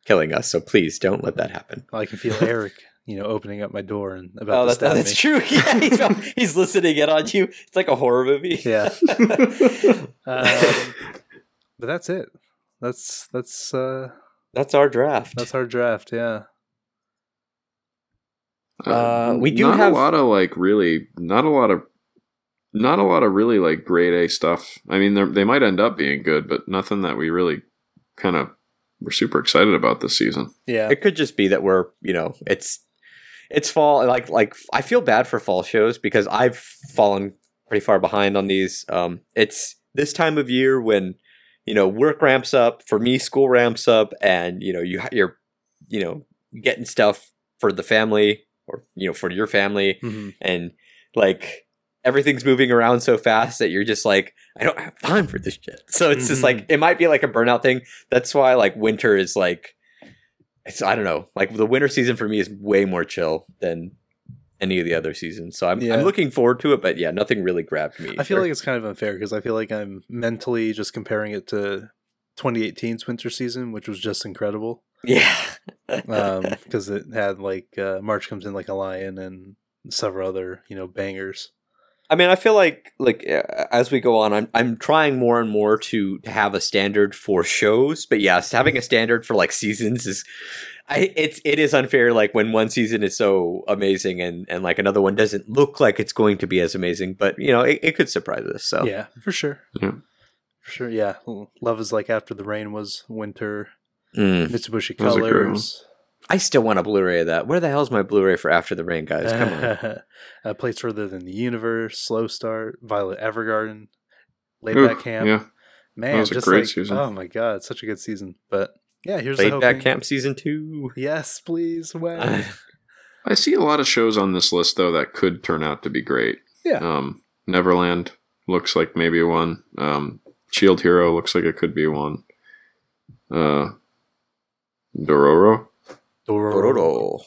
killing us. So please don't let that happen. I can feel Eric, you know, opening up my door and about Oh, to that's, that's me. true. Yeah, he's, he's listening in on you. It's like a horror movie. Yeah. Um, but that's it. That's that's uh That's our draft. that's our draft. Yeah. Uh, we do not have- a lot of like really, not a lot of, not a lot of really like grade A stuff. I mean, they're- they might end up being good, but nothing that we really kind of were super excited about this season. Yeah. it could just be that we're you know it's it's fall like like i feel bad for fall shows because i've fallen pretty far behind on these um it's this time of year when you know work ramps up for me school ramps up and you know you you're you know getting stuff for the family or you know for your family Mhm. and like everything's moving around so fast that you're just like i don't have time for this shit so it's just Mhm. like it might be like a burnout thing that's why like winter is like it's i don't know like the winter season for me is way more chill than any of the other seasons so i'm, Yeah. I'm looking forward to it but yeah nothing really grabbed me I feel like it's kind of unfair because I feel like I'm mentally just comparing it to 2018's winter season, which was just incredible. yeah because it had like uh, March comes in like a lion and several other you know bangers. I mean, I feel like like uh, as we go on, I'm I'm trying more and more to to have a standard for shows. But yes, having a standard for like seasons is, I it's it is unfair. Like when one season is so amazing and and like another one doesn't look like it's going to be as amazing, but you know it, it could surprise us. So Yeah, for sure. Yeah. for sure. Yeah, Love is like after the rain was winter. Mm. Mitsuboshi That was a great Colors. I still want a Blu-ray of that. Where the hell's my Blu-ray for After the Rain, guys? Come on. a place further than the universe. Slow start. Violet Evergarden. Laid Ooh, back camp. Yeah. Man, was a just great like, season. Oh my god, such a good season. But yeah, here's the Laid Back Camp season two. Yes, please. When? I see a lot of shows on this list though that could turn out to be great. Yeah. Um, Neverland looks like maybe one. Um, Shield Hero looks like it could be one. Uh, Dororo Dororo. Dororo.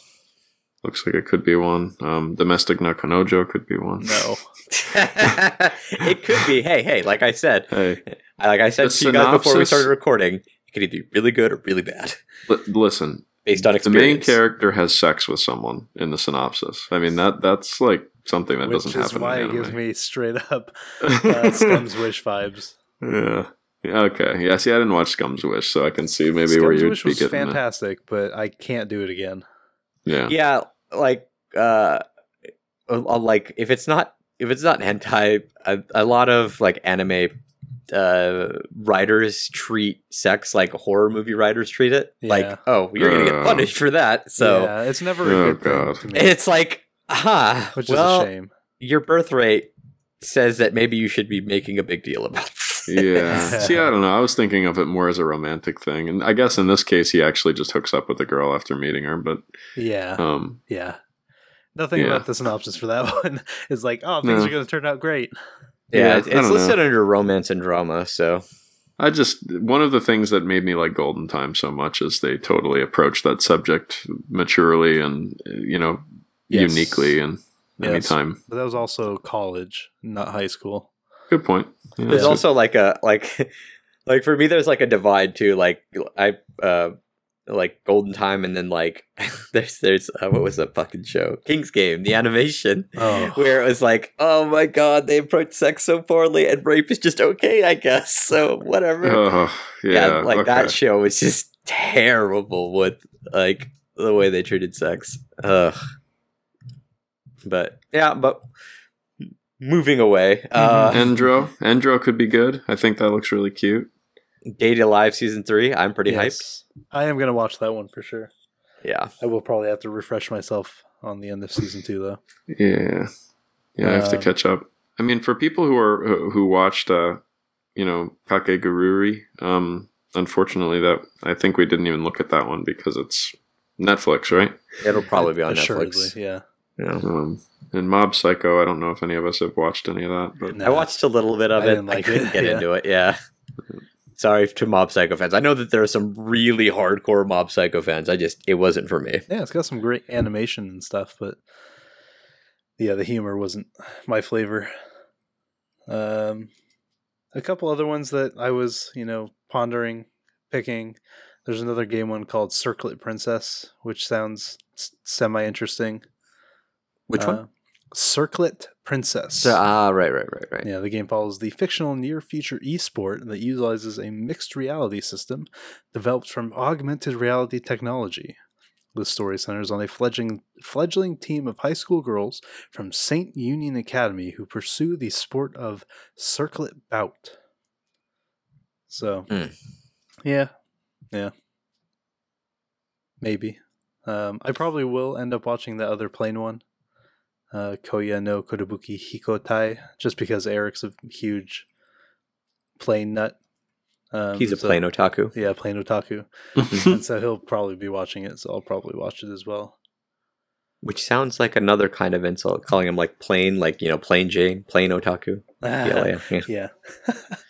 looks like it could be one. Um, Domestic na Kanojo could be one. No. it could be. Hey, hey, like I said, Hey, like I said The to you guys before we started recording, it could either be really good or really bad li- listen. based on The main character has sex with someone in the synopsis. I mean that that's like something that Which doesn't happen. Which is why in it gives me straight up uh, Scum's Wish vibes. Yeah. Yeah, Okay. Yeah. See, I didn't watch Scum's Wish, so I can see maybe Scum's where you'd Wish be was getting. that. fantastic, but I can't do it again. Yeah. yeah, like uh, uh, like if it's not if it's not hentai, a, a lot of like anime uh writers treat sex like horror movie writers treat it. Yeah. Like, oh, you're gonna get punished for that. So yeah, it's never a Oh, good thing God. to me, it's like, ah, which well, is a shame. your birth rate says that maybe you should be making a big deal about it. Yeah. See, I don't know. I was thinking of it more as a romantic thing, and I guess in this case, he actually just hooks up with the girl after meeting her. But Yeah, um, yeah. Nothing yeah. about the synopsis for that one is like, oh, things No. are going to turn out great. Yeah, Yeah, it's, it's listed know. under romance and drama. So I just one of the things that made me like Golden Time so much is they totally approach that subject maturely and you know Yes. uniquely and Yes. anytime. But that was also college, not high school. Good point. Yeah, there's so- also like a like like for me there's like a divide too. Like I uh like Golden Time and then like there's there's uh, what was that fucking show King's Game the animation Oh, where it was like oh my god they approach sex so poorly and rape is just okay I guess so whatever. Oh, yeah, yeah, like that show was just terrible with like the way they treated sex. Ugh. But yeah, but moving away. Uh Endro, Endro could be good. I think that looks really cute. Date A Live season three. I'm pretty hyped. I am going to watch that one for sure. Yeah. I will probably have to refresh myself on the end of season two, though. Yeah, yeah, I have to Um, catch up. I mean, for people who are who who watched, uh, you know, Kakegurui, um, unfortunately, that I think we didn't even look at that one because it's Netflix, right? It'll probably be on Assuredly, Netflix. Yeah. Yeah. Um, and Mob Psycho, I don't know if any of us have watched any of that, but No. I watched a little bit of I it. didn't I like couldn't it, get yeah. into it. Yeah. Sorry to Mob Psycho fans. I know that there are some really hardcore Mob Psycho fans. I just it wasn't for me. Yeah, it's got some great animation and stuff, but yeah, the humor wasn't my flavor. Um, a couple other ones that I was, you know, pondering picking. There's another game one called Circlet Princess, which sounds semi interesting. Which one? Circlet Princess. So, ah, right, right, right, right. Yeah, the game follows the fictional near future esport that utilizes a mixed reality system developed from augmented reality technology. The story centers on a fledgling, fledgling team of high school girls from St. Union Academy who pursue the sport of circlet bout. So, Hmm. yeah, yeah, maybe. Um, I probably will end up watching the other plane one uh, Koya no Kotobuki Hikotai, just because Eric's a huge plane nut. Um, He's a so- plain otaku. yeah, plain otaku, and so he'll probably be watching it. So I'll probably watch it as well. Which sounds like another kind of insult, calling him like plain, like you know, plain Jane, plain otaku. Yeah, yeah, yeah.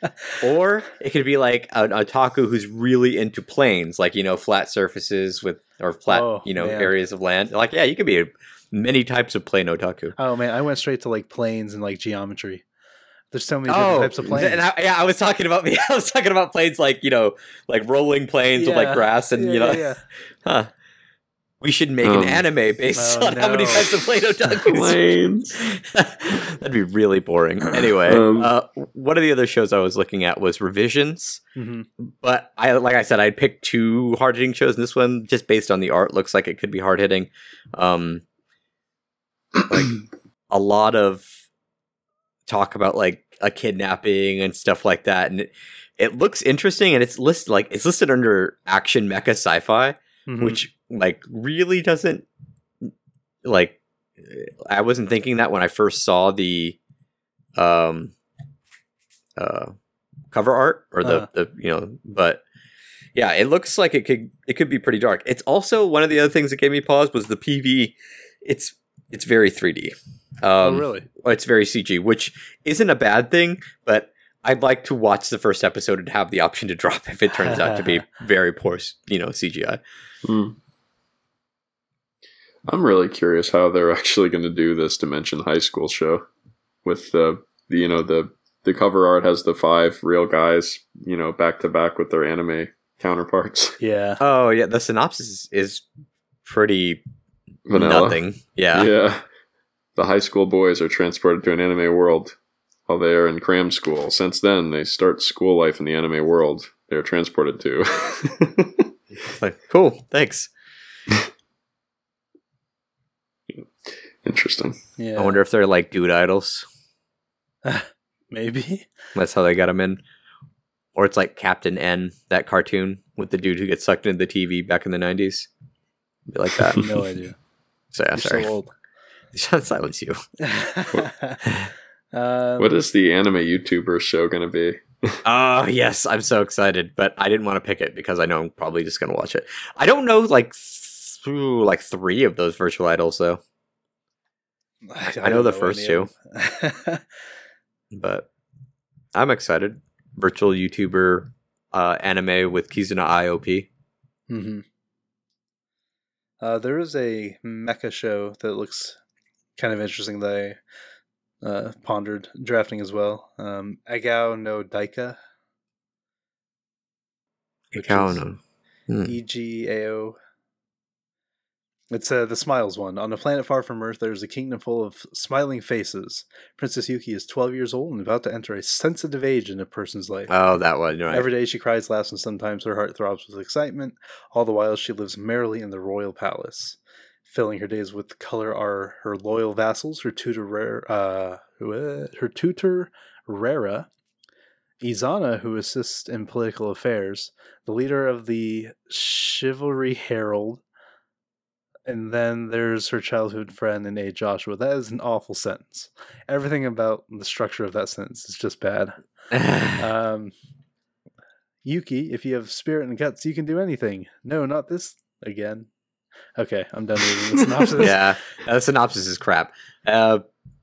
yeah. Or it could be like an otaku who's really into planes, like you know, flat surfaces with or flat, Oh, you know, man. areas of land. Like, yeah, you could be a, many types of plane otaku. oh man, I went straight to like planes and like geometry. There's so many different types of planes. Oh, and I, yeah, I was talking about me. I was talking about plains like you know, like rolling planes with like grass and Yeah, you know, yeah, yeah. huh. We should make Um, an anime based Oh, on how many types of plane otakus. Planes. That'd be really boring. Anyway, Um, uh, one of the other shows I was looking at was Revisions. Mhm. but I like I said, I'd pick two hard hitting shows. And this one, just based on the art, looks like it could be hard hitting. Um, like a lot of talk about like a kidnapping and stuff like that, and it, it looks interesting. And it's listed like it's listed under action mecha sci-fi, Mhm. which like really doesn't like. I wasn't thinking that when I first saw the um uh cover art or the, Uh. the you know but yeah it looks like it could it could be pretty dark it's also one of the other things that gave me pause was the pv it's it's very 3d um oh, really? it's very cg which isn't a bad thing but i'd like to watch the first episode and have the option to drop if it turns out to be very poor you know cgi Hmm. I'm really curious how they're actually going to do this Dimension High School show with the, the you know the the cover art has the five real guys you know back to back with their anime counterparts. Yeah. oh yeah the synopsis is pretty Vanilla. nothing yeah Yeah. The high school boys are transported to an anime world while they are in cram school. Since then, they start school life in the anime world they are transported to. like cool thanks Interesting. Yeah. i wonder if they're like dude idols Maybe. That's how they got him in. Or it's like Captain N, that cartoon with the dude who gets sucked into the TV back in the 90s. Be like that. No idea. So, yeah, You're sorry. so old. Silence you. um, What is the anime YouTuber show going to be? Oh, yes. I'm so excited. But I didn't want to pick it because I know I'm probably just going to watch it. I don't know, like, th- like three of those virtual idols, though. I know the don't first any of them. But I'm excited. Virtual YouTuber uh, anime with Kizuna IOP. hmm Uh, there is a mecha show that looks kind of interesting that I uh, pondered drafting as well. Um, Egao no Daika. Ikao no. E G A O. It's uh, the Smiles one. On a planet far from Earth, there is a kingdom full of smiling faces. Princess Yuki is 12 years old and about to enter a sensitive age in a person's life. Oh, that one, right. Every day she cries, laughs, and sometimes her heart throbs with excitement. All the while she lives merrily in the royal palace. Filling her days with color are her loyal vassals, her tutor Rare, uh, uh, her tutor Rara, Izana, who assists in political affairs, the leader of the Chivalry Herald, and then there's her childhood friend and A. Joshua. That is an awful sentence. Everything about the structure of that sentence is just bad. Um, Yuki, if you have spirit and guts, you can do anything. No, not this again. Okay, I'm done reading the synopsis. yeah, uh, the synopsis is crap. Uh,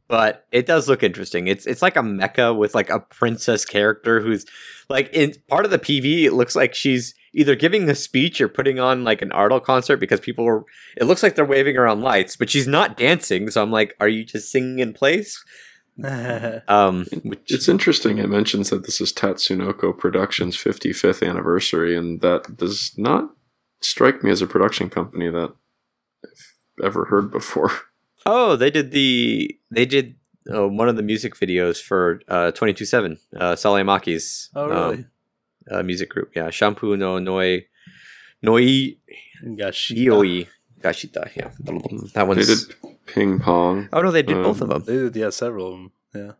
but it does look interesting. It's it's like a mecha with like a princess character who's like in part of the PV. It looks like she's either giving a speech or putting on like an idol concert because people are. It looks like they're waving around lights, but she's not dancing. So I'm like, are you just singing in place? Um, which It's interesting. It mentions that this is Tatsunoko Productions' 55th anniversary, and that does not strike me as a production company that I've ever heard before. oh, they did the they did uh, one of the music videos for uh, twenty two seven uh, Salemaki's oh, really? um, uh, music group. Yeah, Shampoo no Noi Noi Gosh, Ioi Gashita. Yeah, that They did ping pong. Oh no, they did both um, of them. They did, yeah, several of them. Yeah,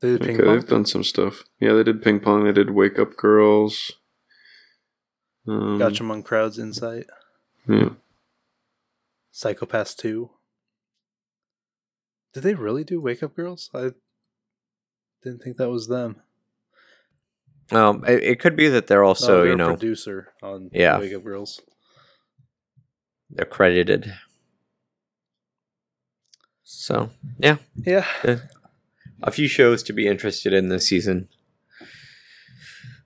they did ping Okay, pong. they've done some stuff. Yeah, they did ping pong. They did Wake Up Girls. Um, Gotcha among crowds insight. Yeah. Psycho-Pass two. Did they really do Wake Up Girls? I didn't think that was them. Um, it, it could be that they're Oh, also they're you a know producer on Yeah. Wake Up Girls. they're credited. So yeah, Yeah, a few shows to be interested in this season.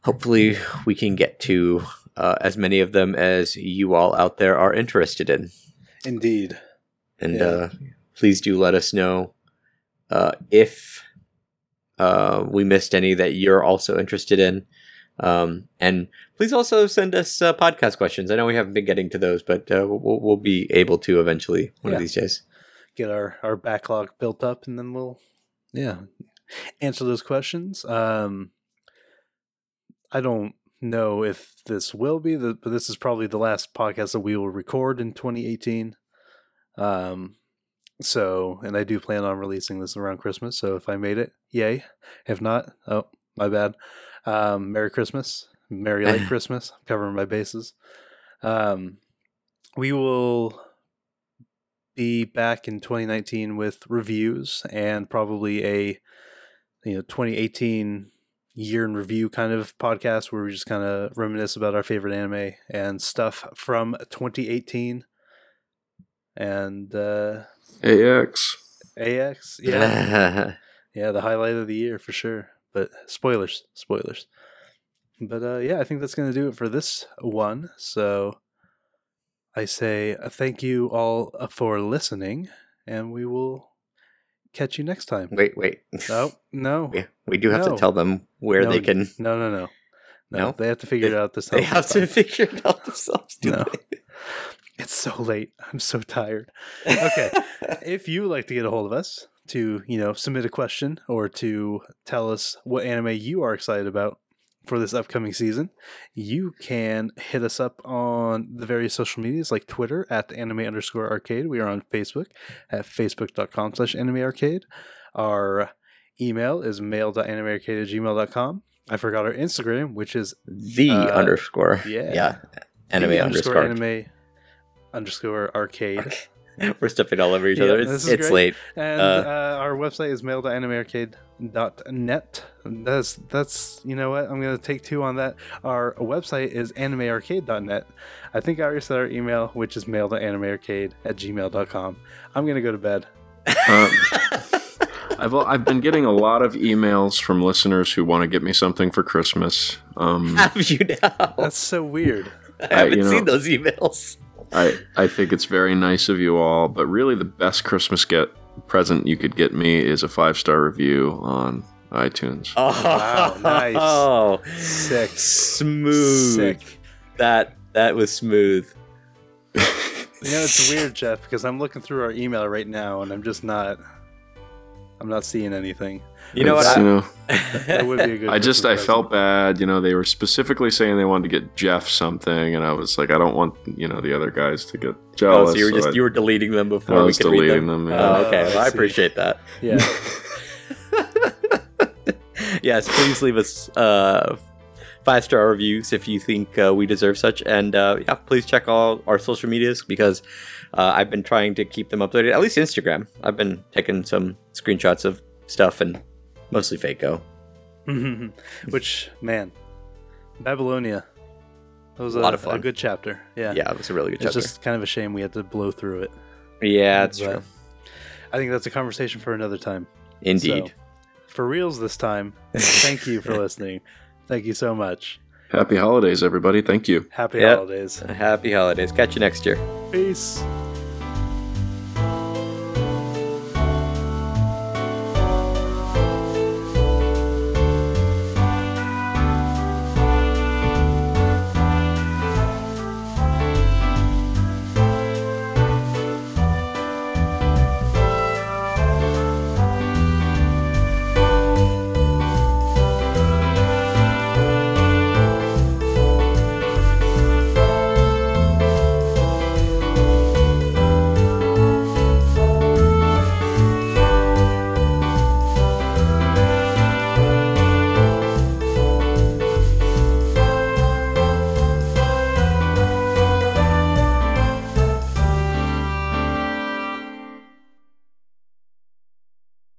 Hopefully, we can get to uh, as many of them as you all out there are interested in. indeed. And Yeah. uh, please do let us know uh, if uh, we missed any that you're also interested in. Um, and please also send us uh, podcast questions. I know we haven't been getting to those, but uh, we'll, we'll be able to eventually one Yeah. of these days. Get our our backlog built up, and then we'll yeah answer those questions. Um, I don't know if this will be the, but this is probably the last podcast that we will record in 2018. Um, So, and I do plan on releasing this around Christmas. So if I made it, yay. If not, oh, my bad. Um, Merry Christmas. Merry late Christmas. I'm covering my bases. Um, we will be back in 2019 with reviews and probably a you know 2018 year in review kind of podcast where we just kind of reminisce about our favorite anime and stuff from 2018 and uh AX. AX yeah yeah the highlight of the year for sure but spoilers spoilers but uh yeah I think that's going to do it for this one so I say uh, thank you all uh, for listening and we will catch you next time wait, wait. no no We, we do have No. to tell them where No, they can. no no no no, No? they have to figure They- it out themselves. They have to figure it out themselves. do No. they? It's so late. I'm so tired. Okay. if you would like to get a hold of us to, you know, submit a question or to tell us what anime you are excited about for this upcoming season, you can hit us up on the various social medias like Twitter at anime underscore arcade. We are on Facebook at facebook.com slash anime arcade. Our email is mail.animearcade at gmail.com. I forgot our Instagram, which is the Uh, underscore. yeah. Yeah. Anime the underscore. anime underscore arcade. We're stepping all over each Yeah, other. It's, it's great. late. And Uh, uh, our website is mail.animearcade.net. That's that's you know what I'm gonna take two on that. Our website is animearcade.net. I think I already said our email, which is mail.animearcade at gmail.com. I'm gonna go to bed. Uh, I've I've been getting a lot of emails from listeners who want to get me something for Christmas. Um, Have you now? That's so weird. I haven't you know- seen those emails. I I think it's very nice of you all, but really the best Christmas get present you could get me is a five star review on iTunes. Oh, Wow, nice. Oh, Sick. smooth. Sick. That that was smooth. You know, it's weird, Jeff, because I'm looking through our email right now and I'm just not I'm not seeing anything. You know what? I, you know, That would be a good I just I Christmas felt bad. You know, they were specifically saying they wanted to get Jeff something, and I was like, I don't want you know the other guys to get jealous. oh, so you were just I- you were deleting them before I we was could read them. them, yeah. Oh, okay. Well, I I appreciate that. Yeah. yes, please leave us uh, five star reviews if you think uh, we deserve such, and uh, yeah, please check all our social medias because uh, I've been trying to keep them updated. At least Instagram. I've been taking some screenshots of stuff and mostly Faco. Which man, Babylonia. That was A a, lot of fun. a good chapter. Yeah. Yeah, it was a really good It's chapter. It's just kind of a shame we had to blow through it. yeah, that's But true. I think that's a conversation for another time. Indeed. So, for reals this time, thank you for listening. Thank you so much. Happy holidays, everybody! Thank you. Happy Yep. holidays. Happy holidays. Catch you next year. Peace.